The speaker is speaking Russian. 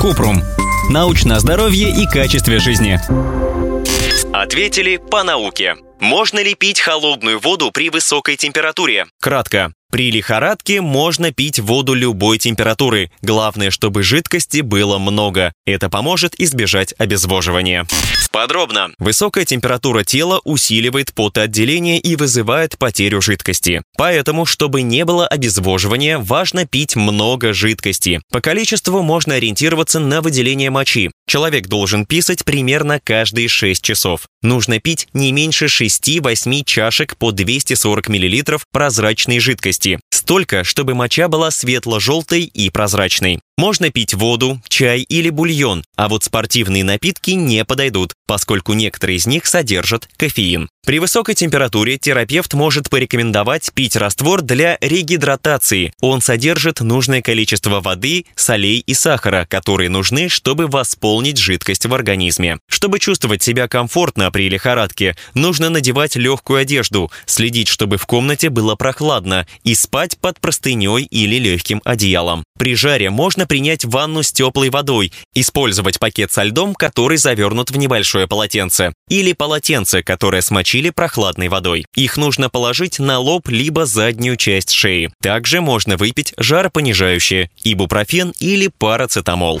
Купрум. Научное здоровье и качестве жизни. Ответили по науке. Можно ли пить холодную воду при высокой температуре? Кратко. При лихорадке можно пить воду любой температуры. Главное, чтобы жидкости было много. Это поможет избежать обезвоживания. Подробно. Высокая температура тела усиливает потоотделение и вызывает потерю жидкости. Поэтому, чтобы не было обезвоживания, важно пить много жидкости. По количеству можно ориентироваться на выделение мочи. Человек должен писать примерно каждые 6 часов. Нужно пить не меньше 6-8 чашек по 240 мл прозрачной жидкости. Столько, чтобы моча была светло-желтой и прозрачной. Можно пить воду, чай или бульон, а вот спортивные напитки не подойдут, поскольку некоторые из них содержат кофеин. При высокой температуре терапевт может порекомендовать пить раствор для регидратации. Он содержит нужное количество воды, солей и сахара, которые нужны, чтобы восполнить жидкость в организме. Чтобы чувствовать себя комфортно при лихорадке, нужно надевать легкую одежду, следить, чтобы в комнате было прохладно и спать под простыней или легким одеялом. При жаре можно принять ванну с теплой водой, использовать пакет со льдом, который завернут в небольшое полотенце, или полотенце, которое смочили прохладной водой. Их нужно положить на лоб либо заднюю часть шеи. Также можно выпить жаропонижающее, ибупрофен или парацетамол.